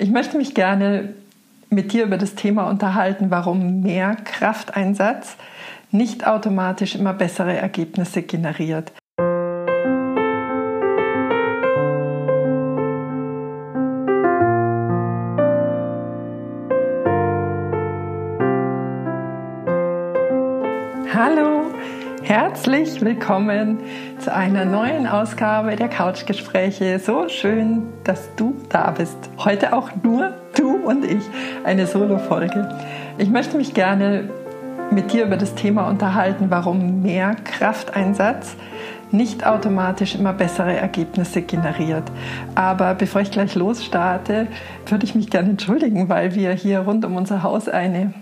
Ich möchte mich gerne mit dir über das Thema unterhalten, warum mehr Krafteinsatz nicht automatisch immer bessere Ergebnisse generiert. Herzlich willkommen zu einer neuen Ausgabe der Couchgespräche. So schön, dass du da bist. Heute auch nur du und ich, eine Solo-Folge. Ich möchte mich gerne mit dir über das Thema unterhalten, warum mehr Krafteinsatz nicht automatisch immer bessere Ergebnisse generiert. Aber bevor ich gleich losstarte, würde ich mich gerne entschuldigen, weil wir hier rund um unser Haus eine,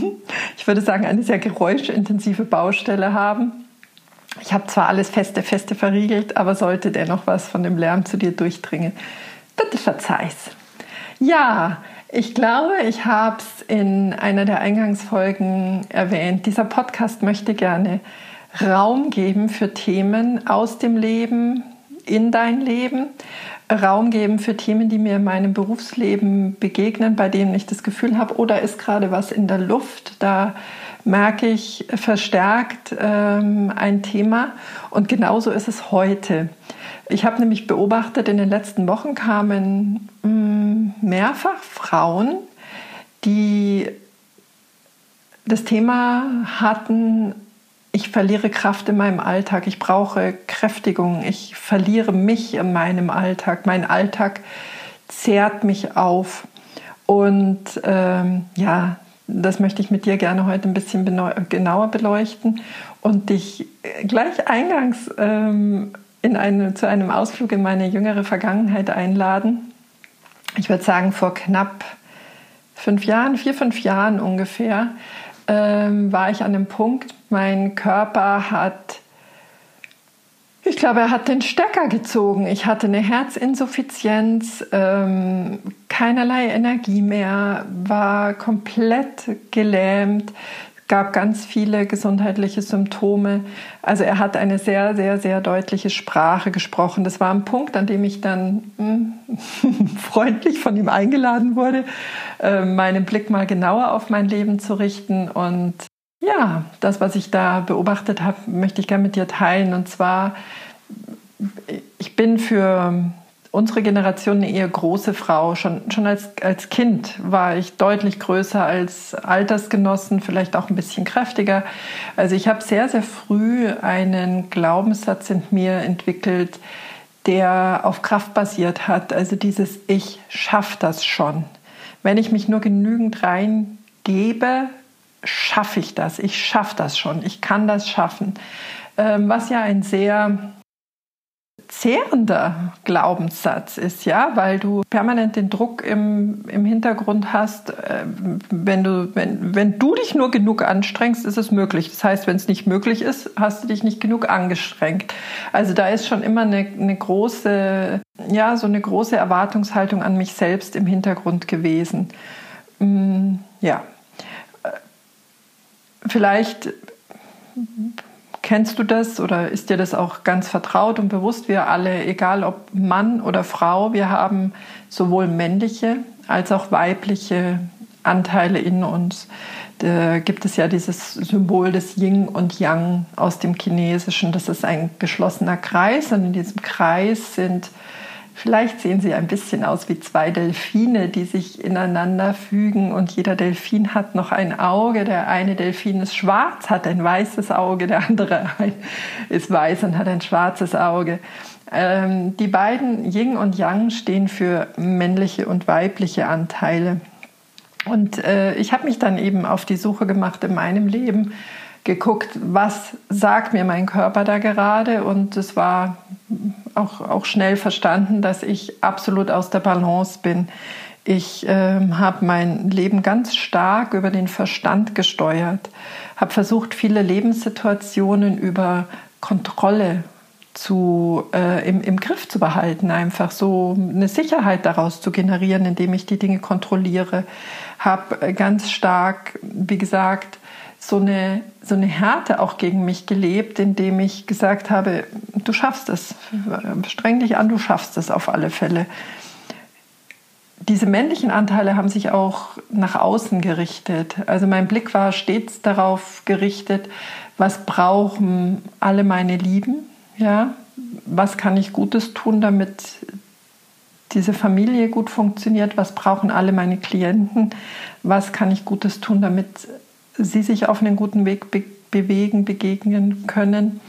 ich würde sagen, eine sehr geräuschintensive Baustelle haben. Ich habe zwar alles feste, feste verriegelt, aber sollte dennoch was von dem Lärm zu dir durchdringen, bitte verzeih's. Ja, ich glaube, ich habe es in einer der Eingangsfolgen erwähnt. Dieser Podcast möchte gerne Raum geben für Themen aus dem Leben, in dein Leben, Raum geben für Themen, die mir in meinem Berufsleben begegnen, bei denen ich das Gefühl habe, oder ist gerade was in der Luft, da merke ich verstärkt ähm, ein Thema. Und genauso ist es heute. Ich habe nämlich beobachtet, in den letzten Wochen kamen mh, mm, mehrfach Frauen, die das Thema hatten, ich verliere Kraft in meinem Alltag, ich brauche Kräftigung, ich verliere mich in meinem Alltag, mein Alltag zehrt mich auf. Und ähm, ja, das möchte ich mit dir gerne heute ein bisschen genauer beleuchten und dich gleich eingangs ähm, in eine, zu einem Ausflug in meine jüngere Vergangenheit einladen. Ich würde sagen, vor knapp fünf Jahren, vier, fünf Jahren ungefähr, ähm, war ich an dem Punkt, mein Körper hat ich glaube, er hat den Stecker gezogen. Ich hatte eine Herzinsuffizienz, ähm, keinerlei Energie mehr, war komplett gelähmt, gab ganz viele gesundheitliche Symptome. Also er hat eine sehr, sehr, sehr deutliche Sprache gesprochen. Das war ein Punkt, an dem ich dann mh, hm, freundlich von ihm eingeladen wurde, äh, meinen Blick mal genauer auf mein Leben zu richten und ja, das, was ich da beobachtet habe, möchte ich gerne mit dir teilen. Und zwar, ich bin für unsere Generation eine eher große Frau. Schon, schon als, als Kind war ich deutlich größer als Altersgenossen, vielleicht auch ein bisschen kräftiger. Also ich habe sehr, sehr früh einen Glaubenssatz in mir entwickelt, der auf Kraft basiert hat. Also dieses Ich schaffe das schon. Wenn ich mich nur genügend reingebe, schaffe ich das, ich schaffe das schon, ich kann das schaffen. Ähm, was ja ein sehr zehrender Glaubenssatz ist, ja, weil du permanent den Druck im, im Hintergrund hast, äh, wenn du, wenn, wenn du dich nur genug anstrengst, ist es möglich. Das heißt, wenn es nicht möglich ist, hast du dich nicht genug angestrengt. Also da ist schon immer eine, eine große, ja, so eine große Erwartungshaltung an mich selbst im Hintergrund gewesen. Mm, ja, Vielleicht kennst du das oder ist dir das auch ganz vertraut und bewusst? Wir alle, egal ob Mann oder Frau, wir haben sowohl männliche als auch weibliche Anteile in uns. Da gibt es ja dieses Symbol des Yin und Yang aus dem Chinesischen. Das ist ein geschlossener Kreis und in diesem Kreis sind Vielleicht sehen sie ein bisschen aus wie zwei Delfine, die sich ineinander fügen und jeder Delfin hat noch ein Auge. Der eine Delfin ist schwarz, hat ein weißes Auge, der andere ist weiß und hat ein schwarzes Auge. Ähm, die beiden Yin und Yang stehen für männliche und weibliche Anteile. Und äh, ich habe mich dann eben auf die Suche gemacht in meinem Leben, geguckt, was sagt mir mein Körper da gerade und es war auch, auch schnell verstanden, dass ich absolut aus der Balance bin. Ich äh, habe mein Leben ganz stark über den Verstand gesteuert, habe versucht, viele Lebenssituationen über Kontrolle zu, äh, im, im Griff zu behalten, einfach so eine Sicherheit daraus zu generieren, indem ich die Dinge kontrolliere. Habe ganz stark, wie gesagt, so eine, so eine Härte auch gegen mich gelebt, indem ich gesagt habe, du schaffst es, streng dich an, du schaffst es auf alle Fälle. diese männlichen Anteile haben sich auch nach außen gerichtet. Also mein Blick war stets darauf gerichtet, was brauchen alle meine Lieben, ja, was kann ich Gutes tun, damit diese Familie gut funktioniert, was brauchen alle meine Klienten, was kann ich Gutes tun, damit sie sich auf einen guten Weg be bewegen, begegnen können.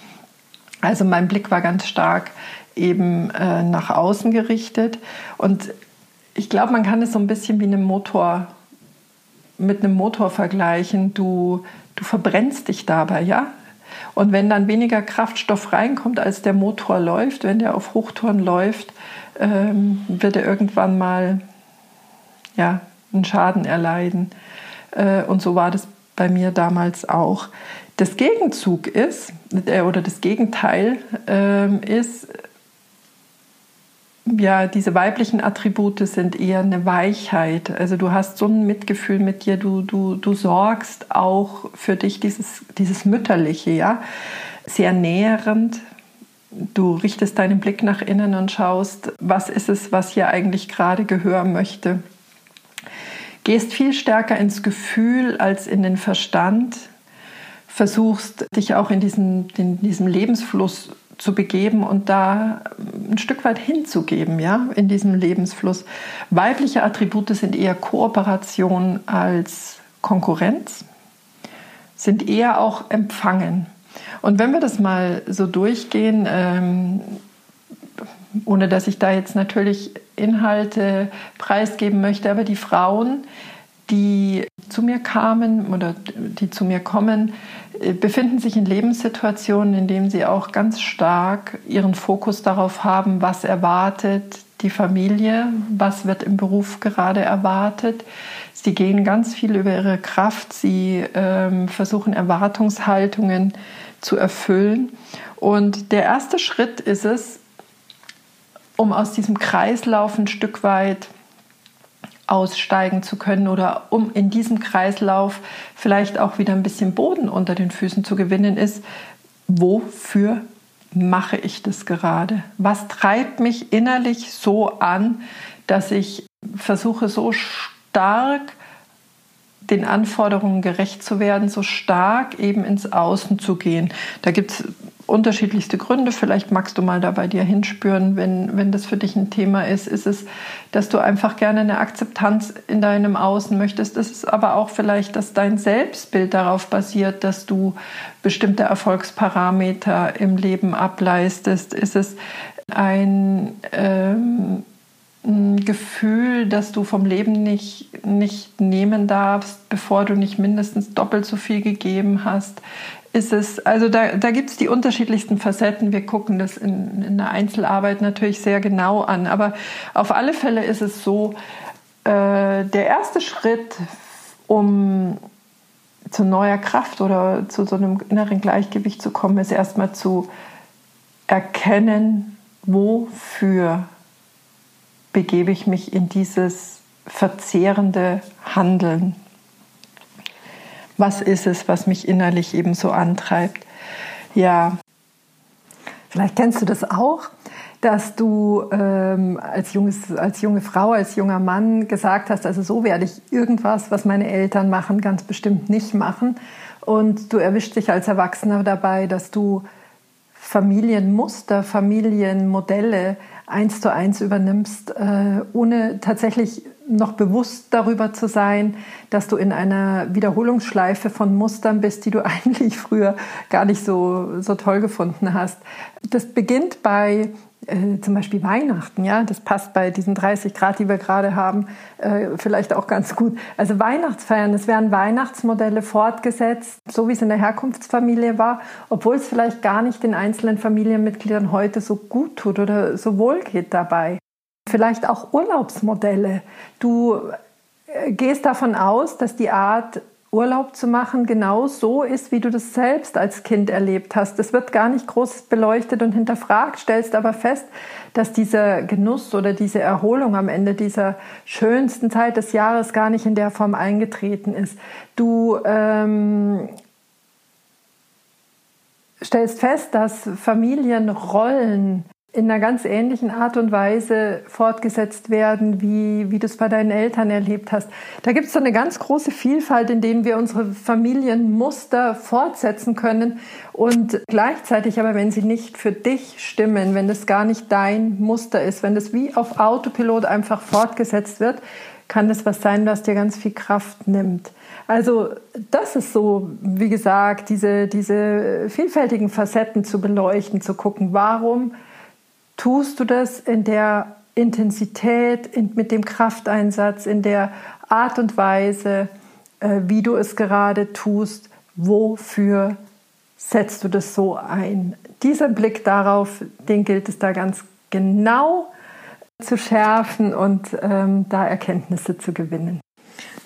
Also mein Blick war ganz stark eben äh, nach außen gerichtet und ich glaube, man kann es so ein bisschen wie einem Motor mit einem Motor vergleichen. Du, du verbrennst dich dabei, ja? Und wenn dann weniger Kraftstoff reinkommt, als der Motor läuft, wenn der auf Hochtouren läuft, ähm, wird er irgendwann mal ja, einen Schaden erleiden. Äh, und so war das bei mir damals auch. Das Gegenzug ist, äh, oder das Gegenteil äh, ist, ja, diese weiblichen Attribute sind eher eine Weichheit. Also du hast so ein Mitgefühl mit dir, du, du, du sorgst auch für dich dieses, dieses Mütterliche, ja. Sehr näherend. Du richtest deinen Blick nach innen und schaust, was ist es, was hier eigentlich gerade Gehör möchte. Gehst viel stärker ins Gefühl als in den Verstand. Versuchst dich auch in diesem, in diesem Lebensfluss zu begeben und da ein Stück weit hinzugeben, ja, in diesem Lebensfluss. Weibliche Attribute sind eher Kooperation als Konkurrenz, sind eher auch Empfangen. Und wenn wir das mal so durchgehen, ähm, ohne dass ich da jetzt natürlich Inhalte preisgeben möchte, aber die Frauen, die zu mir kamen oder die zu mir kommen, äh, befinden sich in Lebenssituationen, in denen sie auch ganz stark ihren Fokus darauf haben, was erwartet die Familie, was wird im Beruf gerade erwartet. Sie gehen ganz viel über ihre Kraft, sie ähm, versuchen Erwartungshaltungen zu erfüllen. Und der erste Schritt ist es, um aus diesem Kreislauf ein Stück weit aussteigen zu können oder um in diesem Kreislauf vielleicht auch wieder ein bisschen Boden unter den Füßen zu gewinnen, ist, wofür mache ich das gerade? Was treibt mich innerlich so an, dass ich versuche so stark den Anforderungen gerecht zu werden, so stark eben ins Außen zu gehen. Da gibt es unterschiedlichste Gründe. Vielleicht magst du mal da bei dir hinspüren, wenn, wenn das für dich ein Thema ist. Ist es, dass du einfach gerne eine Akzeptanz in deinem Außen möchtest? Ist es aber auch vielleicht, dass dein Selbstbild darauf basiert, dass du bestimmte Erfolgsparameter im Leben ableistest? Ist es ein, ähm, ein Gefühl, dass du vom Leben nicht, nicht nehmen darfst, bevor du nicht mindestens doppelt so viel gegeben hast? Ist es, also da, da gibt es die unterschiedlichsten Facetten. Wir gucken das in, in der Einzelarbeit natürlich sehr genau an. Aber auf alle Fälle ist es so, äh, der erste Schritt, um zu neuer Kraft oder zu so einem inneren Gleichgewicht zu kommen, ist erstmal zu erkennen, wofür begebe ich mich in dieses verzehrende Handeln was ist es, was mich innerlich eben so antreibt. Ja, vielleicht kennst du das auch, dass du ähm, als, junges, als junge Frau, als junger Mann gesagt hast, also so werde ich irgendwas, was meine Eltern machen, ganz bestimmt nicht machen. Und du erwischst dich als Erwachsener dabei, dass du Familienmuster, Familienmodelle eins zu eins übernimmst, äh, ohne tatsächlich noch bewusst darüber zu sein, dass du in einer Wiederholungsschleife von Mustern bist, die du eigentlich früher gar nicht so, so toll gefunden hast. Das beginnt bei äh, zum Beispiel Weihnachten, ja, das passt bei diesen 30 Grad, die wir gerade haben, äh, vielleicht auch ganz gut. Also Weihnachtsfeiern, es werden Weihnachtsmodelle fortgesetzt, so wie es in der Herkunftsfamilie war, obwohl es vielleicht gar nicht den einzelnen Familienmitgliedern heute so gut tut oder so wohl geht dabei. Vielleicht auch Urlaubsmodelle. Du äh, gehst davon aus, dass die Art Urlaub zu machen genau so ist, wie du das selbst als Kind erlebt hast. Das wird gar nicht groß beleuchtet und hinterfragt, stellst aber fest, dass dieser Genuss oder diese Erholung am Ende dieser schönsten Zeit des Jahres gar nicht in der Form eingetreten ist. Du ähm, stellst fest, dass Familienrollen in einer ganz ähnlichen Art und Weise fortgesetzt werden, wie, wie du es bei deinen Eltern erlebt hast. Da gibt es so eine ganz große Vielfalt, in denen wir unsere Familienmuster fortsetzen können und gleichzeitig aber, wenn sie nicht für dich stimmen, wenn das gar nicht dein Muster ist, wenn das wie auf Autopilot einfach fortgesetzt wird, kann das was sein, was dir ganz viel Kraft nimmt. Also das ist so, wie gesagt, diese, diese vielfältigen Facetten zu beleuchten, zu gucken, warum tust du das in der Intensität, in, mit dem Krafteinsatz, in der Art und Weise, äh, wie du es gerade tust, wofür setzt du das so ein? Dieser Blick darauf, den gilt es da ganz genau zu schärfen und ähm, da Erkenntnisse zu gewinnen.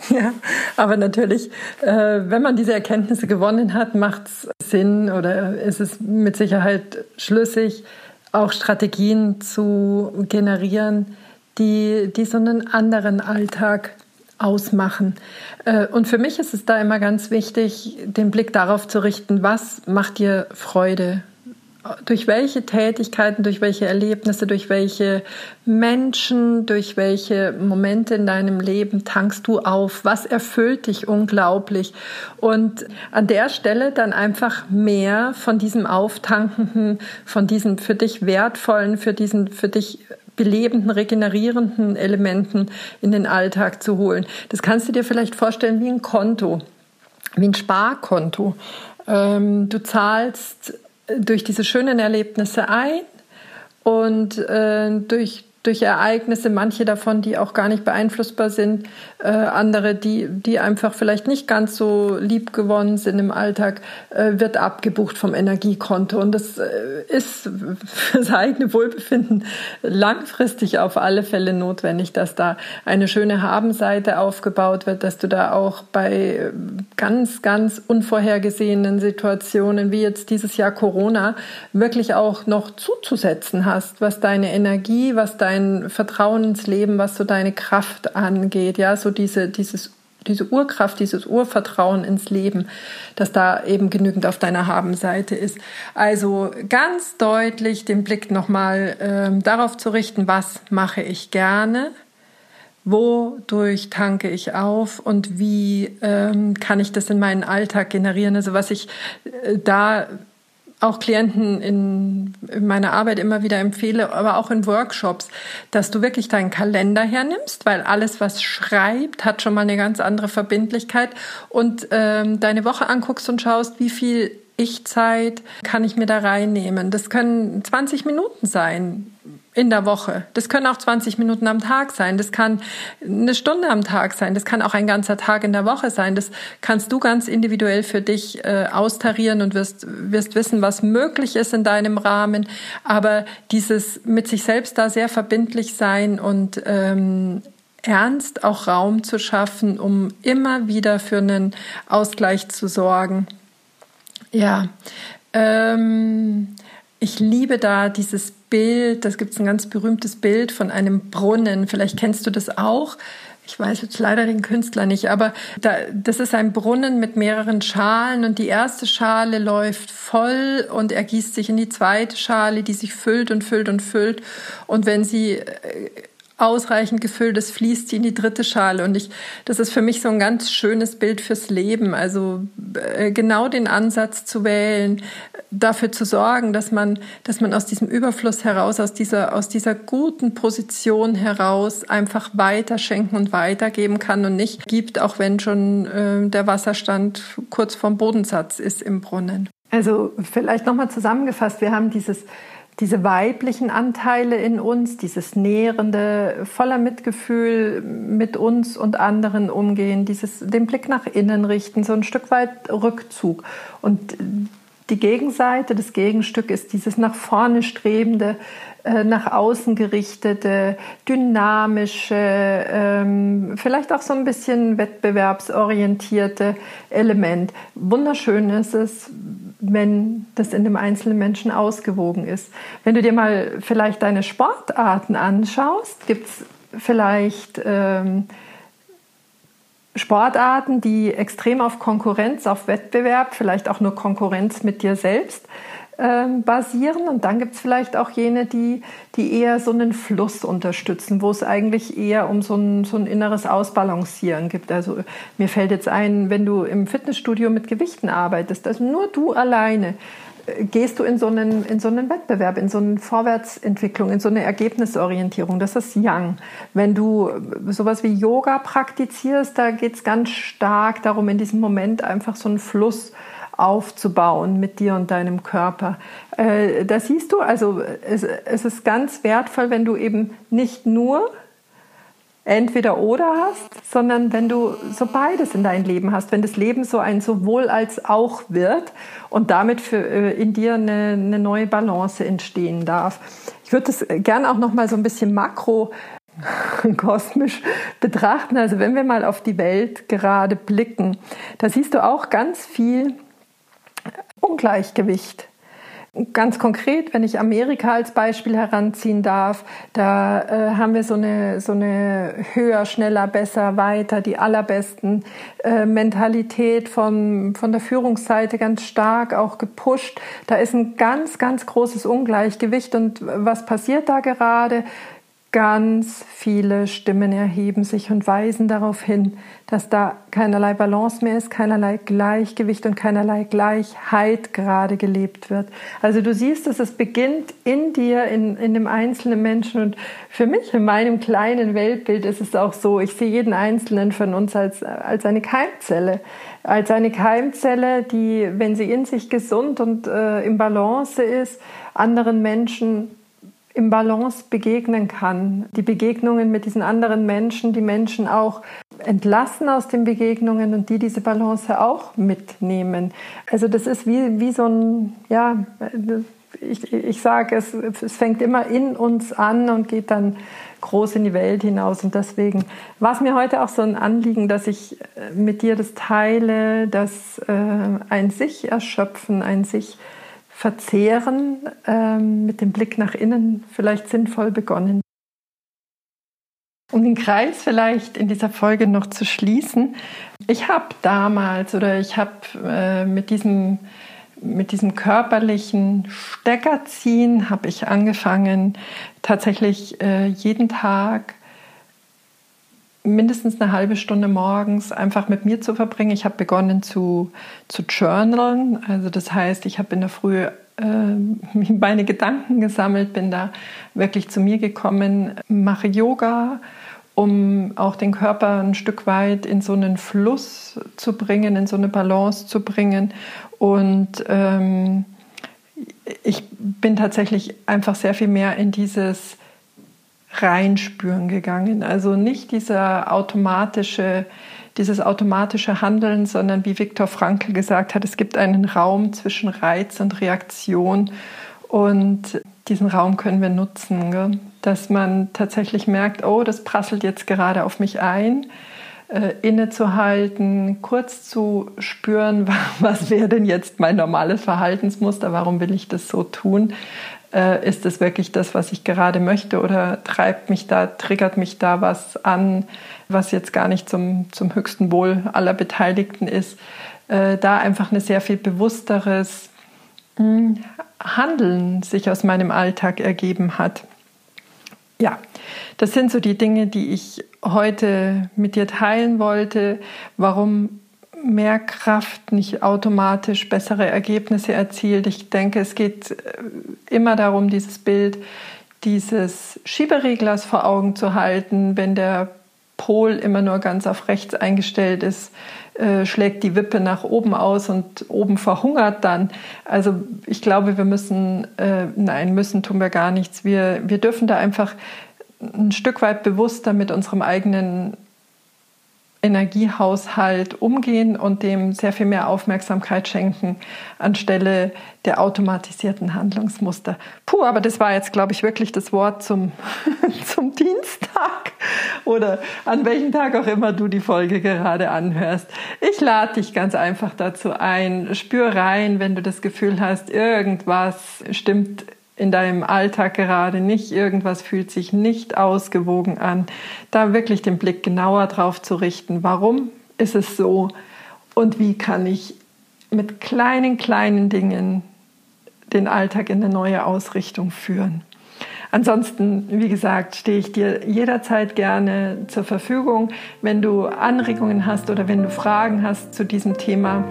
Ja, aber natürlich, äh, wenn man diese Erkenntnisse gewonnen hat, macht es Sinn oder ist es mit Sicherheit schlüssig, auch Strategien zu generieren, die, die so einen anderen Alltag ausmachen. Äh, und für mich ist es da immer ganz wichtig, den Blick darauf zu richten, was macht dir Freude? Durch welche Tätigkeiten, durch welche Erlebnisse, durch welche Menschen, durch welche Momente in deinem Leben tankst du auf? Was erfüllt dich unglaublich? Und an der Stelle dann einfach mehr von diesem Auftankenden, von diesen für dich wertvollen, für diesen für dich belebenden, regenerierenden Elementen in den Alltag zu holen. Das kannst du dir vielleicht vorstellen wie ein Konto, wie ein Sparkonto. Ähm, du zahlst durch diese schönen Erlebnisse ein und äh, durch durch Ereignisse, manche davon, die auch gar nicht beeinflussbar sind, äh, andere, die, die einfach vielleicht nicht ganz so lieb gewonnen sind im Alltag, äh, wird abgebucht vom Energiekonto. Und das äh, ist für das eigene Wohlbefinden langfristig auf alle Fälle notwendig, dass da eine schöne Habenseite aufgebaut wird, dass du da auch bei ganz, ganz unvorhergesehenen Situationen wie jetzt dieses Jahr Corona wirklich auch noch zuzusetzen hast, was deine Energie, was dein dein Vertrauen ins Leben, was so deine Kraft angeht, ja, so diese, dieses diese Urkraft, dieses Urvertrauen ins Leben, dass da eben genügend auf deiner Habenseite ist. Also ganz deutlich den Blick nochmal ähm, darauf zu richten, was mache ich gerne, wodurch tanke ich auf und wie ähm, kann ich das in meinen Alltag generieren. Also was ich äh, da auch Klienten in, in, meiner Arbeit immer wieder empfehle, aber auch in Workshops, dass du wirklich deinen Kalender hernimmst, weil alles, was schreibt, hat schon mal eine ganz andere Verbindlichkeit und ähm, deine Woche anguckst und schaust, wie viel Ich-Zeit kann ich mir da reinnehmen. Das können 20 Minuten sein in der Woche. Das können auch 20 Minuten am Tag sein. Das kann eine Stunde am Tag sein. Das kann auch ein ganzer Tag in der Woche sein. Das kannst du ganz individuell für dich äh, austarieren und wirst, wirst wissen, was möglich ist in deinem Rahmen. Aber dieses mit sich selbst da sehr verbindlich sein und ähm, ernst auch Raum zu schaffen, um immer wieder für einen Ausgleich zu sorgen. Ja, ähm, ich liebe da dieses Bild, das gibt es ein ganz berühmtes Bild von einem Brunnen. Vielleicht kennst du das auch. Ich weiß jetzt leider den Künstler nicht, aber da, das ist ein Brunnen mit mehreren Schalen und die erste Schale läuft voll und er gießt sich in die zweite Schale, die sich füllt und füllt und füllt. Und wenn sie äh, ausreichend gefüllt ist, fließt in die dritte Schale. Und ich, das ist für mich so ein ganz schönes Bild fürs Leben. Also äh, genau den Ansatz zu wählen, dafür zu sorgen, dass man, dass man aus diesem Überfluss heraus, aus dieser, aus dieser guten Position heraus einfach weiter schenken und weitergeben kann und nicht gibt, auch wenn schon äh, der Wasserstand kurz vorm Bodensatz ist im Brunnen. Also vielleicht nochmal zusammengefasst, wir haben dieses diese weiblichen Anteile in uns, dieses nährende, voller Mitgefühl mit uns und anderen umgehen, dieses den Blick nach innen richten, so ein Stück weit Rückzug. Und die Gegenseite, das Gegenstück ist dieses nach vorne strebende, nach außen gerichtete, dynamische, ähm, vielleicht auch so ein bisschen wettbewerbsorientierte Element. Wunderschön ist es, wenn das in dem einzelnen Menschen ausgewogen ist. Wenn du dir mal vielleicht deine Sportarten anschaust, gibt es vielleicht ähm, Sportarten, die extrem auf Konkurrenz, auf Wettbewerb, vielleicht auch nur Konkurrenz mit dir selbst ähm, basieren und dann gibt es vielleicht auch jene, die, die eher so einen Fluss unterstützen, wo es eigentlich eher um so ein, so ein inneres Ausbalancieren gibt. Also mir fällt jetzt ein, wenn du im Fitnessstudio mit Gewichten arbeitest, also nur du alleine, gehst du in so, einen, in so einen Wettbewerb, in so eine Vorwärtsentwicklung, in so eine Ergebnisorientierung. Das ist Yang. Wenn du sowas wie Yoga praktizierst, da geht es ganz stark darum, in diesem Moment einfach so einen Fluss aufzubauen mit dir und deinem Körper. Äh, da siehst du, also es, es ist ganz wertvoll, wenn du eben nicht nur entweder oder hast, sondern wenn du so beides in dein Leben hast, wenn das Leben so ein sowohl als auch wird und damit für, äh, in dir eine, eine neue Balance entstehen darf. Ich würde das gerne auch noch mal so ein bisschen makro kosmisch betrachten. Also wenn wir mal auf die Welt gerade blicken, da siehst du auch ganz viel Ungleichgewicht. Ganz konkret, wenn ich Amerika als Beispiel heranziehen darf, da äh, haben wir so eine, so eine höher, schneller, besser, weiter, die allerbesten äh, Mentalität von, von der Führungsseite ganz stark auch gepusht. Da ist ein ganz, ganz großes Ungleichgewicht. Und was passiert da gerade? Ganz viele Stimmen erheben sich und weisen darauf hin, dass da keinerlei Balance mehr ist, keinerlei Gleichgewicht und keinerlei Gleichheit gerade gelebt wird. Also du siehst, dass es beginnt in dir, in, in dem einzelnen Menschen. Und für mich, in meinem kleinen Weltbild, ist es auch so, ich sehe jeden einzelnen von uns als, als eine Keimzelle. Als eine Keimzelle, die, wenn sie in sich gesund und äh, im Balance ist, anderen Menschen im Balance begegnen kann. Die Begegnungen mit diesen anderen Menschen, die Menschen auch entlassen aus den Begegnungen und die diese Balance auch mitnehmen. Also das ist wie, wie so ein, ja, ich, ich sage, es, es fängt immer in uns an und geht dann groß in die Welt hinaus. Und deswegen war es mir heute auch so ein Anliegen, dass ich mit dir das teile, dass äh, ein sich erschöpfen, ein sich Verzehren ähm, mit dem Blick nach innen vielleicht sinnvoll begonnen. Um den Kreis vielleicht in dieser Folge noch zu schließen, ich habe damals oder ich habe äh, mit diesem mit diesem körperlichen Steckerziehen habe ich angefangen, tatsächlich äh, jeden Tag mindestens eine halbe Stunde morgens einfach mit mir zu verbringen. Ich habe begonnen zu, zu journalen. Also das heißt, ich habe in der Früh äh, meine Gedanken gesammelt, bin da wirklich zu mir gekommen, mache Yoga, um auch den Körper ein Stück weit in so einen Fluss zu bringen, in so eine Balance zu bringen. Und ähm, ich bin tatsächlich einfach sehr viel mehr in dieses reinspüren gegangen. Also nicht dieser automatische, dieses automatische Handeln, sondern wie Viktor Frankl gesagt hat, es gibt einen Raum zwischen Reiz und Reaktion und diesen Raum können wir nutzen, gell? dass man tatsächlich merkt, oh, das prasselt jetzt gerade auf mich ein, äh, innezuhalten, kurz zu spüren, was wäre denn jetzt mein normales Verhaltensmuster, warum will ich das so tun, äh, ist es wirklich das, was ich gerade möchte oder treibt mich da, triggert mich da was an, was jetzt gar nicht zum, zum höchsten Wohl aller Beteiligten ist. Äh, da einfach ein sehr viel bewussteres hm, Handeln sich aus meinem Alltag ergeben hat. Ja, das sind so die Dinge, die ich heute mit dir teilen wollte. Warum mehr Kraft nicht automatisch bessere Ergebnisse erzielt. Ich denke, es geht äh, immer darum, dieses Bild dieses Schiebereglers vor Augen zu halten. Wenn der Pol immer nur ganz auf rechts eingestellt ist, äh, schlägt die Wippe nach oben aus und oben verhungert dann. Also ich glaube, wir müssen, äh, nein, müssen tun wir gar nichts. Wir, wir dürfen da einfach ein Stück weit bewusster mit unserem eigenen Energiehaushalt umgehen und dem sehr viel mehr Aufmerksamkeit schenken anstelle der automatisierten Handlungsmuster. Puh, aber das war jetzt, glaube ich, wirklich das Wort zum, zum Dienstag oder an welchem Tag auch immer du die Folge gerade anhörst. Ich lade dich ganz einfach dazu ein. Spür rein, wenn du das Gefühl hast, irgendwas stimmt in deinem Alltag gerade nicht, irgendwas fühlt sich nicht ausgewogen an, da wirklich den Blick genauer drauf zu richten, warum ist es so und wie kann ich mit kleinen, kleinen Dingen den Alltag in eine neue Ausrichtung führen. Ansonsten, wie gesagt, stehe ich dir jederzeit gerne zur Verfügung. Wenn du Anregungen hast oder wenn du Fragen hast zu diesem Thema,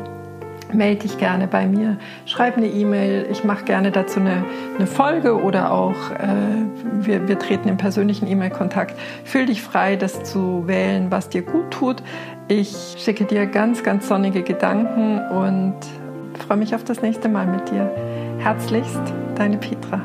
melde dich gerne bei mir, schreib eine E-Mail. Ich mache gerne dazu eine, eine Folge oder auch äh, wir, wir treten im persönlichen E-Mail-Kontakt. Fühl dich frei, das zu wählen, was dir gut tut. Ich schicke dir ganz, ganz sonnige Gedanken und freue mich auf das nächste Mal mit dir. Herzlichst, deine Petra.